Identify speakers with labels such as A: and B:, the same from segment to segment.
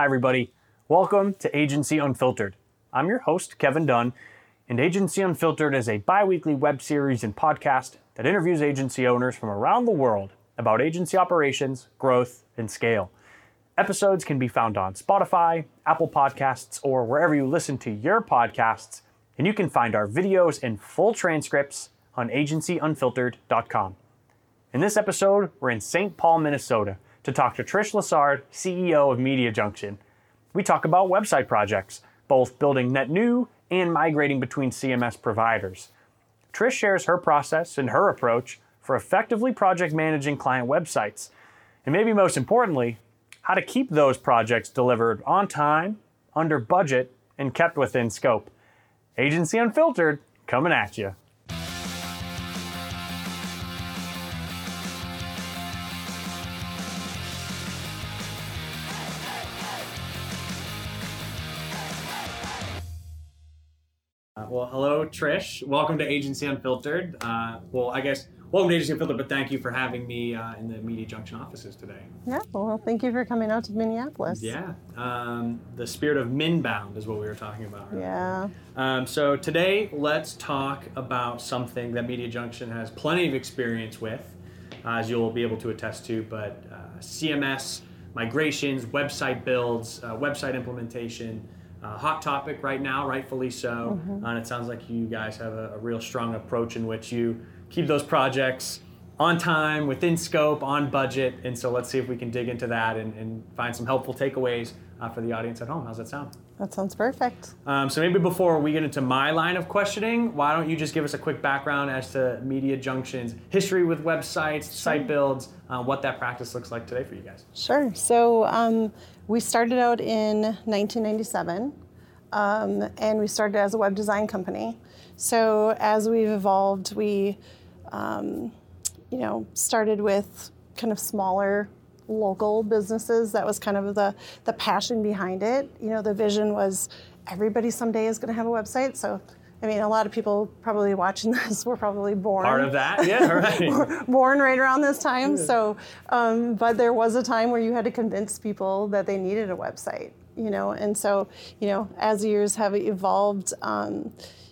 A: Hi, everybody. Welcome to Agency Unfiltered. I'm your host, Kevin Dunn, and Agency Unfiltered is a bi weekly web series and podcast that interviews agency owners from around the world about agency operations, growth, and scale. Episodes can be found on Spotify, Apple Podcasts, or wherever you listen to your podcasts, and you can find our videos and full transcripts on agencyunfiltered.com. In this episode, we're in St. Paul, Minnesota to talk to Trish Lessard, CEO of Media Junction. We talk about website projects, both building net new and migrating between CMS providers. Trish shares her process and her approach for effectively project managing client websites, and maybe most importantly, how to keep those projects delivered on time, under budget, and kept within scope. Agency Unfiltered coming at you. Hello, Trish. Welcome to Agency Unfiltered. Uh, well, I guess welcome to Agency Unfiltered, but thank you for having me uh, in the Media Junction offices today.
B: Yeah, well, thank you for coming out to Minneapolis.
A: Yeah, um, the spirit of Minbound is what we were talking about.
B: Yeah.
A: Um, so today, let's talk about something that Media Junction has plenty of experience with, uh, as you'll be able to attest to. But uh, CMS migrations, website builds, uh, website implementation. Uh, hot topic right now, rightfully so.
B: Mm-hmm.
A: And it sounds like you guys have a, a real strong approach in which you keep those projects on time, within scope, on budget. And so let's see if we can dig into that and, and find some helpful takeaways uh, for the audience at home. How's that sound?
B: That sounds perfect.
A: Um, so maybe before we get into my line of questioning, why don't you just give us a quick background as to Media Junction's history with websites, site builds, uh, what that practice looks like today for you guys?
B: Sure. So um, we started out in 1997, um, and we started as a web design company. So as we've evolved, we, um, you know, started with kind of smaller local businesses. That was kind of the the passion behind it. You know, the vision was everybody someday is going to have a website. So. I mean, a lot of people probably watching this were probably born
A: Part of that, yeah, right.
B: born right around this time. So, um, but there was a time where you had to convince people that they needed a website, you know. And so, you know, as years have evolved, um,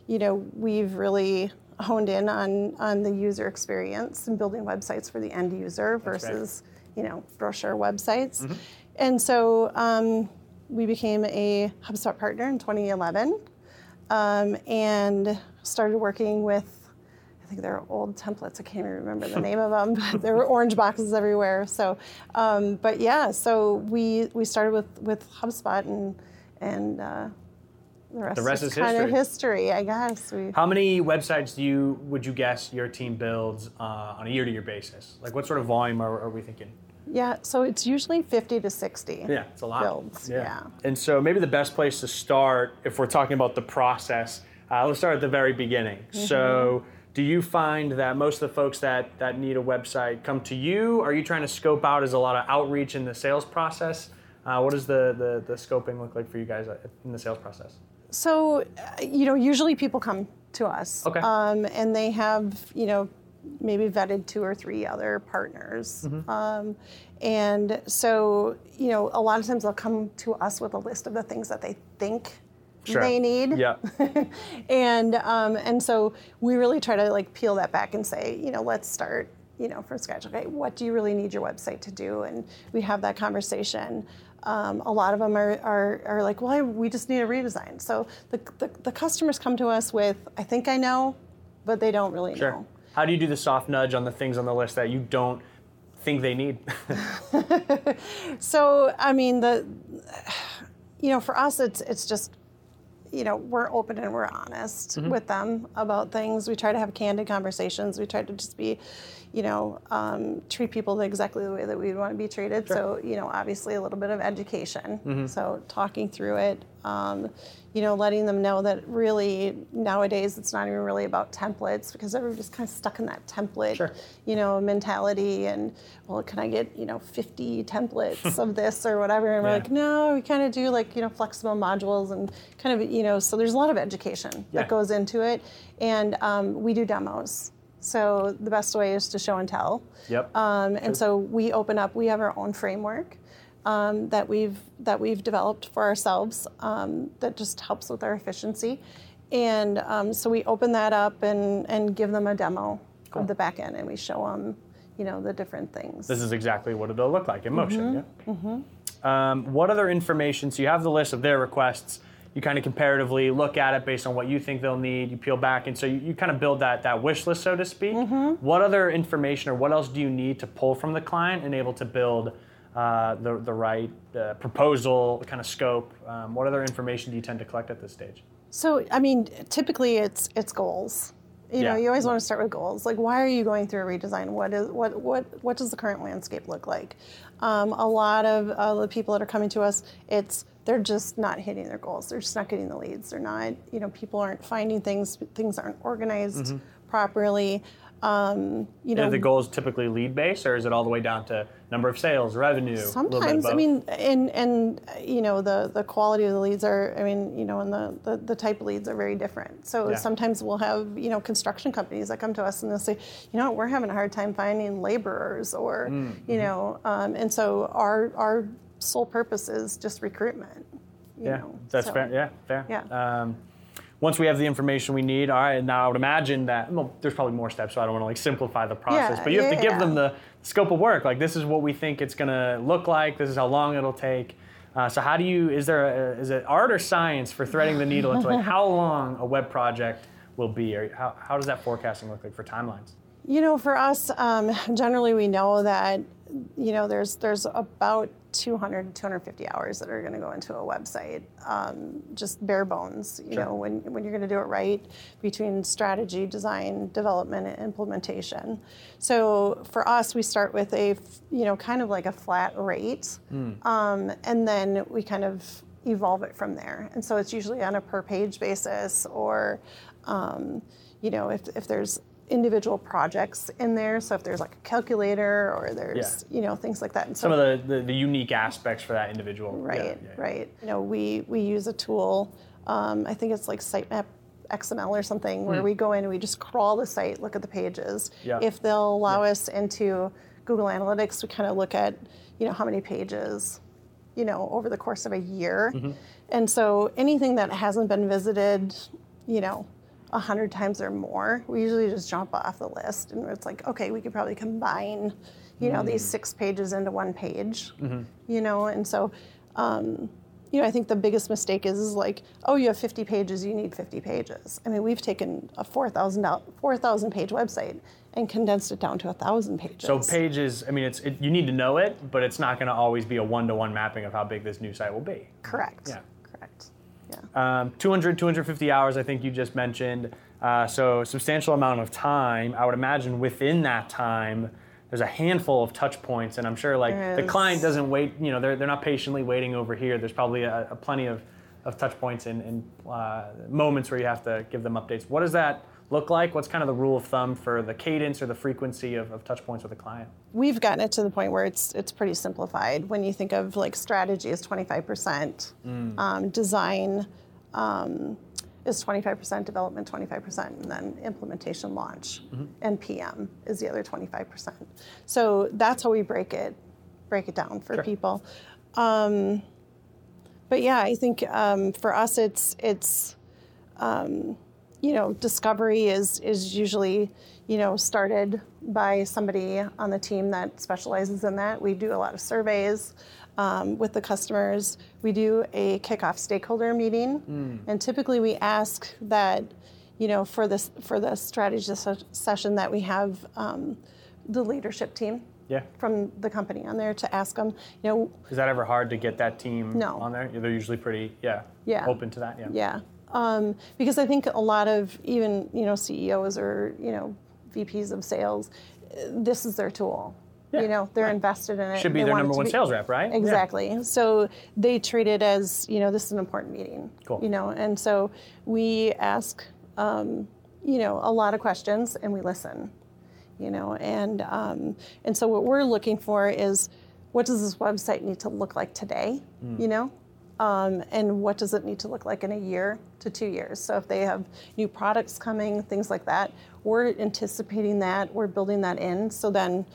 B: you know, we've really honed in on on the user experience and building websites for the end user
A: right.
B: You know, brochure websites. And so um, we became a HubSpot partner in 2011 um, and started working with I think they're old templates. I can't even remember the name of them, but there were orange boxes everywhere. So, um, but yeah, so we we started with with HubSpot and and uh, the rest,
A: The rest
B: is,
A: is
B: kind
A: history.
B: of history, I guess. We
A: How many websites do you would you guess your team builds uh, on a year-to-year basis? Like, what sort of volume are, are we thinking?
B: Yeah, so it's usually 50 to 60
A: Yeah, it's a lot.
B: builds. Yeah.
A: And so maybe the best place to start, if we're talking about the process, uh, let's start at the very beginning. So, do you find that most of the folks that that need a website come to you? Are you trying to scope out? Is a lot of outreach in the sales process? Uh, what does the, the the scoping look like for you guys uh, in the sales process?
B: So, uh, you know, usually people come to us.
A: Okay.
B: Um, and they have, you know, maybe vetted two or three other partners.
A: Mm-hmm.
B: Um, and so, you know, a lot of times they'll come to us with a list of the things that they think
A: Sure.
B: they need.
A: Yeah.
B: and um, and so we really try to like peel that back and say, you know, let's start, you know, from scratch. Okay, what do you really need your website to do? And we have that conversation. Um, a lot of them are, are, are like, well, I, we just need a redesign. So the, the, the customers come to us with, I think I know, but they don't really
A: Sure.
B: know.
A: How do you do the soft nudge on the things on the list that you don't think they need?
B: So I mean the, you know, for us it's it's just, you know, we're open and we're honest mm-hmm. with them about things. We try to have candid conversations. We try to just be, you know, um, treat people exactly the way that we want to be treated. So you know, obviously a little bit of education. So talking through it. Um, you know, letting them know that really nowadays it's not even really about templates because everybody's kind of stuck in that template,
A: Sure.
B: you know, mentality and well, can I get you know 50 templates of this or whatever? And we're like, no, we kind of do like you know flexible modules and kind of you know, so there's a lot of education
A: Yeah.
B: that goes into it, and um, we do demos. So the best way is to show and tell.
A: Yep.
B: Um, and so we open up. We have our own framework. um, that we've that we've developed for ourselves um, that just helps with our efficiency. And um, so we open that up and, and give them a demo
A: Cool.
B: of the back end, and we show them, you know, the different things.
A: This is exactly what it'll look like in motion.
B: Mm-hmm.
A: Yeah. Um, what other information? So you have the list of their requests. You kind of comparatively look at it based on what you think they'll need. You peel back, and so you, you kind of build that that wish list, so to speak.
B: Mm-hmm.
A: What other information or what else do you need to pull from the client and able to build uh, the the right uh, proposal, kind of scope? Um, what other information do you tend to collect at this stage?
B: So, I mean, typically it's it's goals. You know,
A: Yeah.
B: you always want to start with goals. Like, why are you going through a redesign? What is what what what does the current landscape look like? Um, a lot of uh, the people that are coming to us, it's they're just not hitting their goals. They're just not getting the leads. They're not. You know, people aren't finding things. Things aren't organized properly. Um, you know,
A: Are the goals typically lead based, or is it all the way down to number of sales, revenue? a little bit of
B: Sometimes, I mean, and and you know the the quality of the leads are, I mean, you know, and the the, the type of leads are very different. So
A: Yeah.
B: sometimes we'll have you know construction companies that come to us and they'll say, you know, we're having a hard time finding laborers, or
A: Mm,
B: you
A: mm-hmm.
B: know, um, and so our our sole purpose is just recruitment. you
A: Yeah,
B: know,
A: that's
B: so-
A: fair. Yeah, fair.
B: Yeah.
A: Um, once we have the information we need, all right. Now I would imagine that well, there's probably more steps, so I don't want to like simplify the process.
B: Yeah,
A: but you have to give
B: yeah.
A: them the scope of work. Like this is what we think it's going to look like. This is how long it'll take. Uh, so how do you? Is there a, is it art or science for threading the needle into like how long a web project will be, or how, how does that forecasting look like for timelines?
B: You know, for us, um, generally we know that you know there's there's about 200 250 hours that are going to go into a website, um, just bare bones. You
A: Sure.
B: know, when when you're going to do it right between strategy, design, development, and implementation. So for us, we start with a you know kind of like a flat rate, um, and then we kind of evolve it from there. And so it's usually on a per page basis, or um, you know if if there's individual projects in there. So if there's like a calculator or there's you know things like that. And so
A: Some of the, the, the unique aspects for that individual.
B: Right,
A: yeah, yeah.
B: right. You know, we we use a tool. Um, I think it's like Sitemap XML or something, where we go in and we just crawl the site, look at the pages.
A: Yeah.
B: If they'll allow us into Google Analytics, we kind of look at you know how many pages, you know, over the course of a year.
A: Mm-hmm.
B: And so anything that hasn't been visited, you know, a hundred times or more, we usually just jump off the list, and it's like, okay, we could probably combine, you know,
A: Mm.
B: these six pages into one page,
A: Mm-hmm.
B: you know, and so. Um, you know, I think the biggest mistake is, is like, oh, you have 50 pages, you need 50 pages. I mean, we've taken a 4,000 4,000 page website and condensed it down to a 1,000 pages.
A: So pages, I mean, it's it, you need to know it, but it's not going to always be a one-to-one mapping of how big this new site will be.
B: Correct.
A: Yeah.
B: Yeah.
A: Um, 200, 250 hours, I think you just mentioned. Uh, so substantial amount of time. I would imagine within that time, there's a handful of touch points, and I'm sure like
B: There
A: the client doesn't wait. You know, they're, they're not patiently waiting over here. There's probably a, a plenty of, of touch points and, and uh, moments where you have to give them updates. What does that look like? What's kind of the rule of thumb for the cadence or the frequency of, of touch points with a client?
B: We've gotten it to the point where it's it's pretty simplified. When you think of like strategy is 25%,
A: Mm.
B: um, design um, is 25%, development 25%, and then implementation launch
A: Mm-hmm.
B: and PM is the other 25%. So that's how we break it break it down for
A: Sure.
B: people. Um, but yeah, I think um, for us it's it's you know, discovery is is usually, you know, started by somebody on the team that specializes in that. We do a lot of surveys um, with the customers. We do a kickoff stakeholder meeting, and typically we ask that, you know, for this for the strategy session that we have um, the leadership team
A: Yeah.
B: from the company on there to ask them, you know,
A: Is that ever hard to get that team
B: No.
A: on there? They're usually pretty, yeah,
B: Yeah.
A: open to that. Yeah.
B: Yeah, um, because I think a lot of even you know CEOs or you know VPs of sales, uh, this is their tool.
A: Yeah,
B: You know, they're
A: right.
B: invested in it.
A: Should be
B: They
A: their number one
B: be-
A: sales rep, right? Yeah.
B: Exactly. So they treat it as you know this is an important meeting.
A: Cool.
B: You know, and so we ask um, you know a lot of questions and we listen. You know, and um, and so what we're looking for is what does this website need to look like today?
A: Hmm.
B: You know, Um, and what does it need to look like in a year to two years? So if they have new products coming, things like that, we're anticipating that, we're building that in. So then,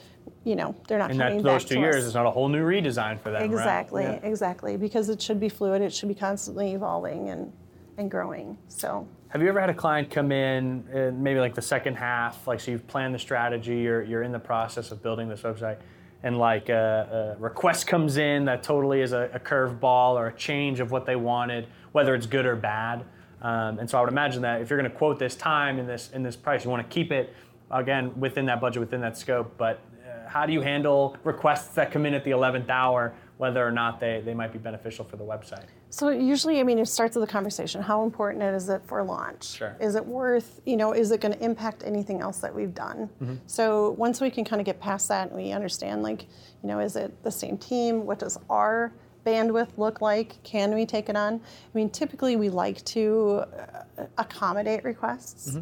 B: you know, they're not
A: And
B: coming
A: that
B: back
A: those two
B: to
A: years
B: us.
A: is not a whole new redesign for them, right?
B: Exactly,
A: Yeah.
B: exactly. Because it should be fluid, it should be constantly evolving and, and growing. So
A: Have you ever had a client come in, uh, maybe like the second half, like so you've planned the strategy, you're, you're in the process of building this website, and like a, a request comes in that totally is a, a curveball or a change of what they wanted, whether it's good or bad. Um, and so I would imagine that if you're going to quote this time in this in this price, you want to keep it again within that budget, within that scope. But how do you handle requests that come in at the 11th hour, whether or not they, they might be beneficial for the website?
B: So usually, I mean, it starts with a conversation. How important is it for launch?
A: Sure.
B: Is it worth, you know, is it going to impact anything else that we've done? So once we can kind of get past that and we understand, like, you know, is it the same team? What does our bandwidth look like? Can we take it on? I mean, typically we like to uh, accommodate requests.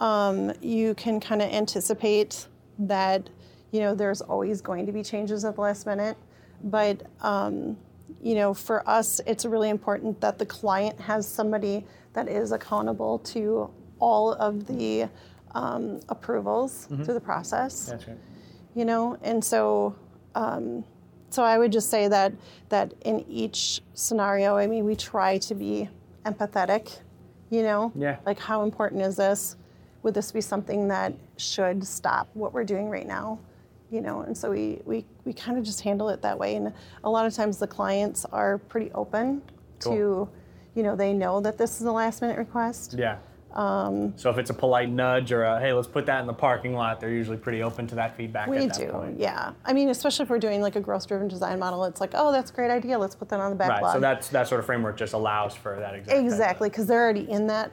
B: Um, you can kind of anticipate that, you know, there's always going to be changes at the last minute, but um, you know, for us, it's really important that the client has somebody that is accountable to all of the um, approvals through the process.
A: That's right.
B: You know, and so, um, so I would just say that that in each scenario, I mean, we try to be empathetic. You know,
A: Yeah.
B: like how important is this? Would this be something that should stop what we're doing right now? You know and so we we, we kind of just handle it that way and a lot of times the clients are pretty open to you know they know that this is a last minute request
A: Yeah. so if it's a polite nudge or a hey, let's put that in the parking lot, they're usually pretty open to that feedback.
B: we
A: at that
B: do
A: point.
B: yeah i mean especially if we're doing like a growth driven design model it's like oh that's a great idea let's put that on the backlog
A: Right. So that's that sort of framework just allows for that exact.
B: exactly because they're already in that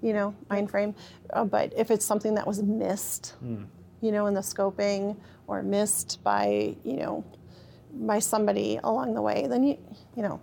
B: you know mind frame uh, but if it's something that was missed
A: Hmm.
B: You know in the scoping or missed by you know by somebody along the way then you you know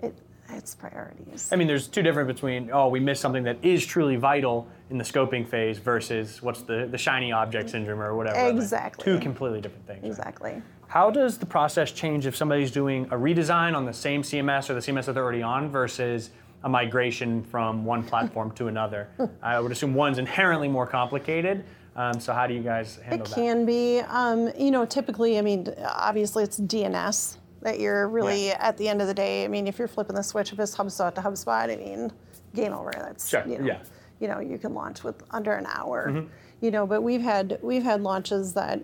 B: it it's priorities
A: I mean, there's two different between oh, we missed something that is truly vital in the scoping phase versus what's the the shiny object syndrome or whatever. Like,
B: Exactly.
A: Two completely different things. right?
B: exactly
A: How does the process change if somebody's doing a redesign on the same CMS or the CMS that they're already on versus a migration from one platform to another? I would assume one's inherently more complicated. Um, so how do you guys handle
B: It
A: that?
B: can be. Um, you know, typically, I mean, obviously it's DNS that you're really
A: Yeah.
B: at the end of the day. I mean, if you're flipping the switch, if it's HubSpot to HubSpot, I mean, game over. That's
A: Sure,
B: you know,
A: yeah.
B: you know, you can launch with under an hour.
A: Mm-hmm.
B: You know, but we've had we've had launches that,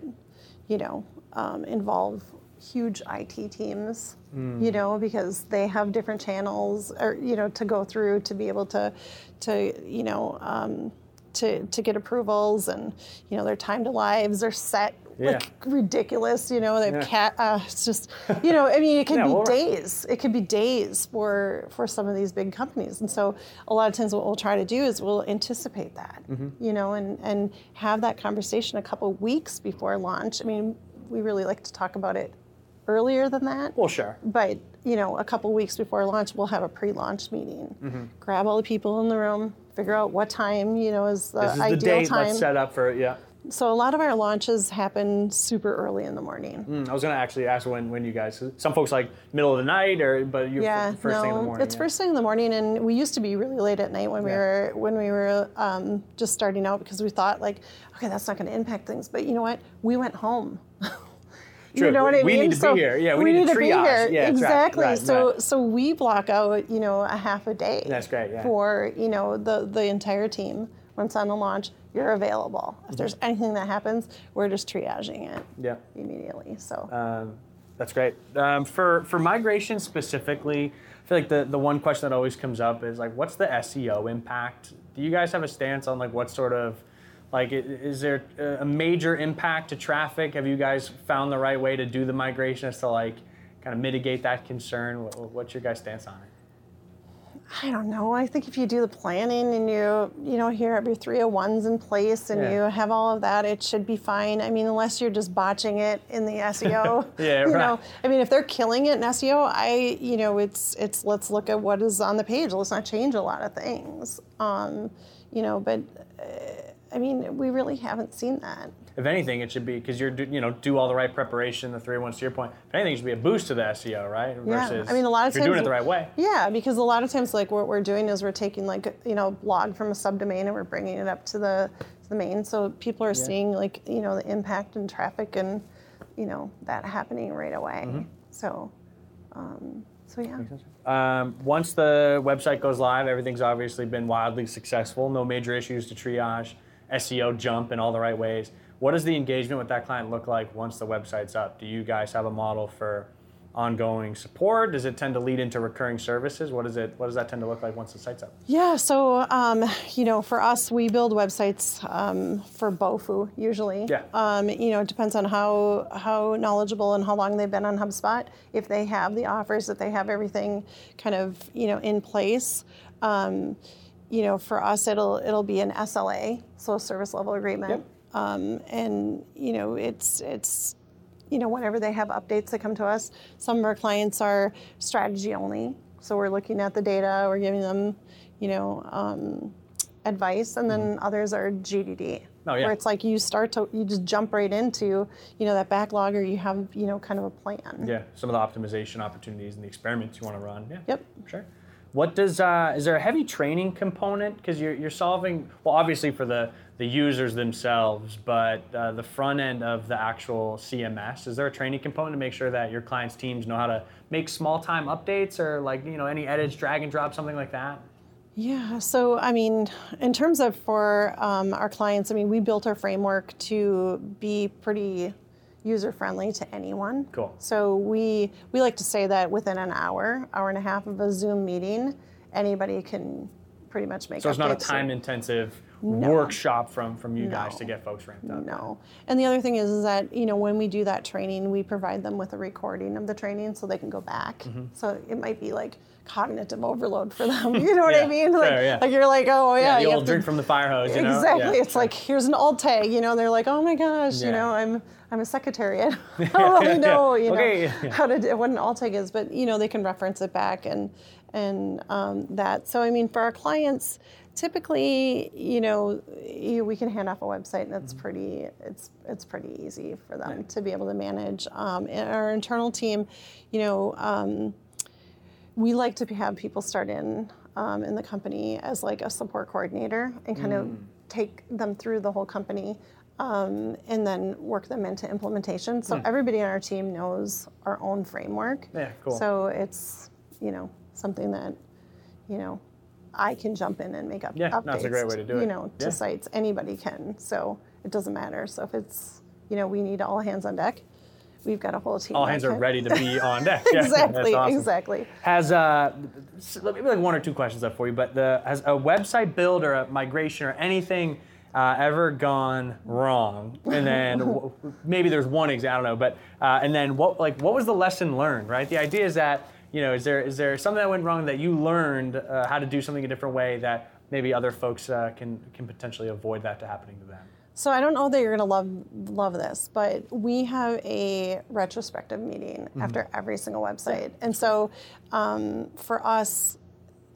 B: you know, um, involve huge IT teams.
A: Mm.
B: You know, because they have different channels, or you know, to go through to be able to, to you know. Um, to, to get approvals and you know their time to lives are set
A: Yeah.
B: like ridiculous you know they have
A: Yeah.
B: cat uh, it's just you know i mean it could
A: Yeah,
B: be
A: well,
B: days it could be days for for some of these big companies and so a lot of times what we'll try to do is we'll anticipate that
A: Mm-hmm.
B: you know and and have that conversation a couple weeks before launch i mean we really like to talk about it earlier than that
A: Well, sure.
B: but you know a couple weeks before launch we'll have a pre-launch meeting
A: Mm-hmm.
B: grab all the people in the room figure out what time you know is the
A: This is
B: ideal
A: the date.
B: time
A: Let's set up for it. yeah.
B: so a lot of our launches happen super early in the morning
A: Mm, I was gonna actually ask when when you guys. Some folks like middle of the night, or but you
B: yeah
A: first
B: no
A: thing in the morning.
B: it's
A: yeah.
B: first thing in the morning and we used to be really late at night when we
A: Yeah.
B: were when we were um, just starting out because we thought like okay that's not going to impact things but you know what we went home
A: True.
B: You know what I
A: We
B: mean?
A: need to be here. Yeah, we
B: we
A: need
B: need
A: to
B: to be here.
A: Yeah, right.
B: exactly.
A: Right,
B: so
A: right.
B: so we block out, you know, a half a day.
A: That's great, yeah.
B: For you know the the entire team. Once on the launch, you're available. If there's
A: Mm-hmm.
B: anything that happens, we're just triaging it
A: Yeah.
B: immediately. So
A: Um, that's great. Um, for for migration specifically, I feel like the, the one question that always comes up is like, what's the SEO impact? Do you guys have a stance on like what sort of like is there a major impact to traffic? Have you guys found the right way to do the migration as to like kind of mitigate that concern? What's your guys' stance on it?
B: I don't know. I think if you do the planning and you you know here have your 301s in place and
A: Yeah.
B: you have all of that, it should be fine. I mean, unless you're just botching it in the SEO.
A: Yeah,
B: you
A: right.
B: know, I mean, if they're killing it in SEO, I you know it's it's let's look at what is on the page. Let's not change a lot of things. Um, you know, but uh, I mean, we really haven't seen that.
A: if anything, it should be because you're do- you know do all the right preparation, the three ones to your point. If anything, it should be a boost to the SEO, right?
B: Yeah, I mean, a lot of
A: if you're doing it the right way.
B: Yeah, because a lot of times, like what we're doing is we're taking like you know blog from a subdomain and we're bringing it up to the to the main, so people are seeing like you know the impact and traffic and you know that happening right away.
A: Mm-hmm.
B: So, um, so yeah.
A: Um, once the website goes live, everything's obviously been wildly successful. No major issues to triage, SEO jump in all the right ways. What does the engagement with that client look like once the website's up? Do you guys have a model for ongoing support? Does it tend to lead into recurring services? What does it? What does that tend to look like once the site's up?
B: Yeah, so um, you know, for us, we build websites um, for Bofu usually.
A: Yeah.
B: Um, you know, it depends on how how knowledgeable and how long they've been on HubSpot. If they have the offers, if they have everything kind of you know in place. Um, you know, for us, it'll it'll be an SLA, so a service level agreement.
A: Yep.
B: Um, and you know, it's it's you know, whenever they have updates that come to us, some of our clients are strategy only. So we're looking at the data, we're giving them, you know, um, advice, and then others are GDD.
A: Mm-hmm. Oh, yeah.
B: Where it's like you start to, you just jump right into, you know, that backlog, or you have, you know, kind of a plan.
A: Yeah, some of the optimization opportunities and the experiments you want to run. Yeah.
B: Yep.
A: Sure. What does uh, is there a heavy training component because you're you're solving well obviously for the the users themselves, but uh, the front end of the actual CMS is there a training component to make sure that your clients' teams know how to make small time updates or like you know any edits, drag and drop, something like that?
B: Yeah, so I mean, in terms of for um, our clients, I mean, we built our framework to be pretty user friendly to anyone.
A: Cool.
B: So we we like to say that within an hour, hour and a half of a Zoom meeting, anybody can pretty much make. It.
A: So it's not a time intensive workshop from from you guys to get folks ramped up.
B: No. And the other thing is, is that, you know, when we do that training, we provide them with a recording of the training so they can go back.
A: Mm-hmm.
B: So it might be like cognitive overload for them. You know what
A: Yeah,
B: I mean? Like,
A: fair, yeah.
B: like you're like, oh yeah,
A: Yeah, the
B: you
A: old
B: to-
A: drink from the fire hose. You know?
B: Exactly.
A: Yeah,
B: it's like here's an alt tag, you know, they're like, oh my gosh,
A: Yeah.
B: you know, I'm I'm a secretary. I don't really know, you know,
A: Okay,
B: how to do, what an alt tag is, but you know, they can reference it back and and um, that. So I mean, for our clients, typically, you know, you, we can hand off a website, and
A: Mm-hmm.
B: it's pretty it's it's pretty easy for them to be able to manage. Um, and our internal team, you know. Um, we like to have people start in um, in the company as like a support coordinator and kind
A: Mm.
B: of take them through the whole company um, and then work them into implementation. So everybody on our team knows our own framework.
A: Hmm. Yeah, cool.
B: So it's you know something that you know I can jump in and make up
A: Yeah,
B: updates.
A: that's a great way to do it.
B: You know, to
A: Yeah.
B: sites anybody can. So it doesn't matter. So if it's you know we need all hands on deck, we've got a whole team.
A: All hands are ready to be on deck. Yeah,
B: exactly.
A: awesome.
B: Exactly.
A: Has uh, maybe like one or two questions up for you, but the has a website build or a migration or anything uh, ever gone wrong? And then w- maybe there's one example, I don't know, but uh, and then what like what was the lesson learned? Right. The idea is that you know is there is there something that went wrong that you learned uh, how to do something a different way that maybe other folks uh, can can potentially avoid that to happening to them.
B: So I don't know that you're gonna love love this, but we have a retrospective meeting
A: Mm-hmm.
B: after every single website, and so um, for us,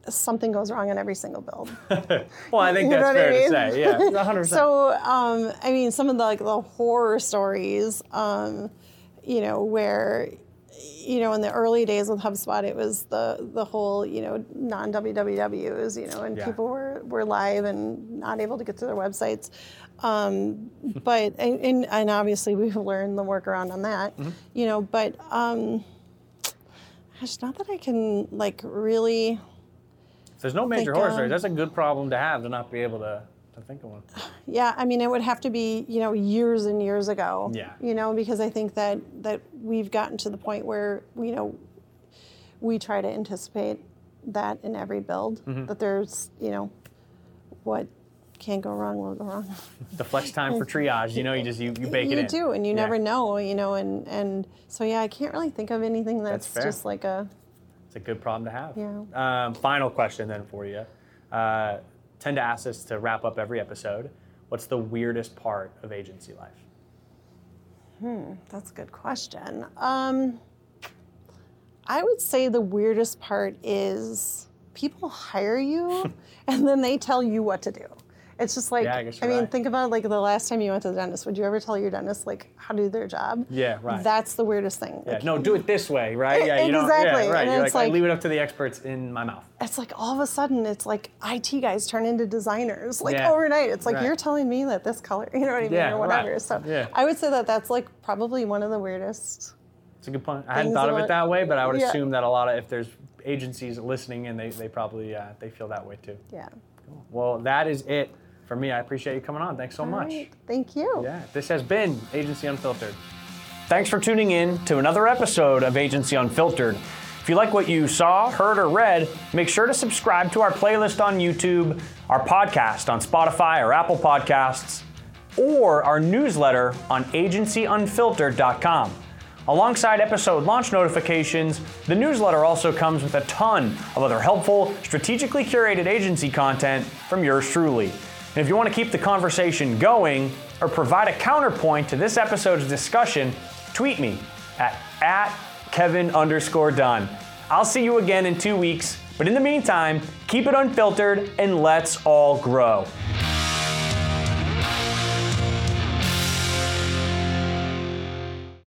B: something goes wrong on every single build.
A: Well, I think
B: You
A: that's
B: what I
A: fair
B: mean?
A: to say. Yeah, 100. percent
B: so um, I mean, some of the like the horror stories, um, you know, where you know in the early days with HubSpot, it was the the whole you know non WWWs, you know, and
A: Yeah.
B: people were were live and not able to get to their websites. Um, but and, and and obviously we've learned the workaround on that,
A: Mm-hmm.
B: you know. But um, gosh, not that I can like really.
A: There's no major
B: Think,
A: horror
B: um,
A: stories, that's a good problem to have to not be able to, to think of one.
B: Yeah, I mean, it would have to be you know years and years ago.
A: Yeah.
B: You know, because I think that that we've gotten to the point where you know we try to anticipate that in every build
A: Mm-hmm.
B: that there's you know what can't go wrong will go wrong.
A: The flex time for triage, you know, you just you, you bake
B: you
A: it in.
B: do, and you
A: Yeah.
B: never know. You know, and and so yeah, I can't really think of anything that's,
A: fair.
B: just like a
A: It's a good problem to have.
B: Yeah.
A: Um, final question then for you. Uh, tend to ask this to wrap up every episode. What's the weirdest part of agency life?
B: Hmm, That's a good question. Um, I would say the weirdest part is people hire you and then they tell you what to do. It's just like
A: Yeah, I
B: I mean,
A: right.
B: think about like the last time you went to the dentist. Would you ever tell your dentist like how to do their job?
A: Yeah, right.
B: That's the weirdest thing.
A: Yeah,
B: Like,
A: no, do it this way, right? Yeah, you don't. Yeah,
B: exactly.
A: right.
B: And
A: You're
B: it's
A: like, I leave it up to the experts in my mouth.
B: It's like all of a sudden, it's like IT guys turn into designers like
A: Yeah.
B: overnight. It's like
A: Right.
B: you're telling me that this color, you know what I mean,
A: Yeah,
B: or whatever.
A: right.
B: So
A: Yeah.
B: I would say that that's like probably one of the weirdest.
A: It's a good point. I hadn't thought of it that way, but I would assume that a lot of if there's agencies listening and they, they probably uh, they feel that way too.
B: Yeah.
A: Well, that is it for me. I appreciate you coming on. Thanks so much.
B: All right. Thank you.
A: Yeah, this has been Agency Unfiltered. Thanks for tuning in to another episode of Agency Unfiltered. If you like what you saw, heard, or read, make sure to subscribe to our playlist on YouTube, our podcast on Spotify or Apple Podcasts, or our newsletter on agencyunfiltered.com. Alongside episode launch notifications, the newsletter also comes with a ton of other helpful, strategically curated agency content from yours truly. And if you want to keep the conversation going or provide a counterpoint to this episode's discussion, tweet me at, at Kevin underscore Dunn. I'll see you again in two weeks, but in the meantime, keep it unfiltered and let's all grow.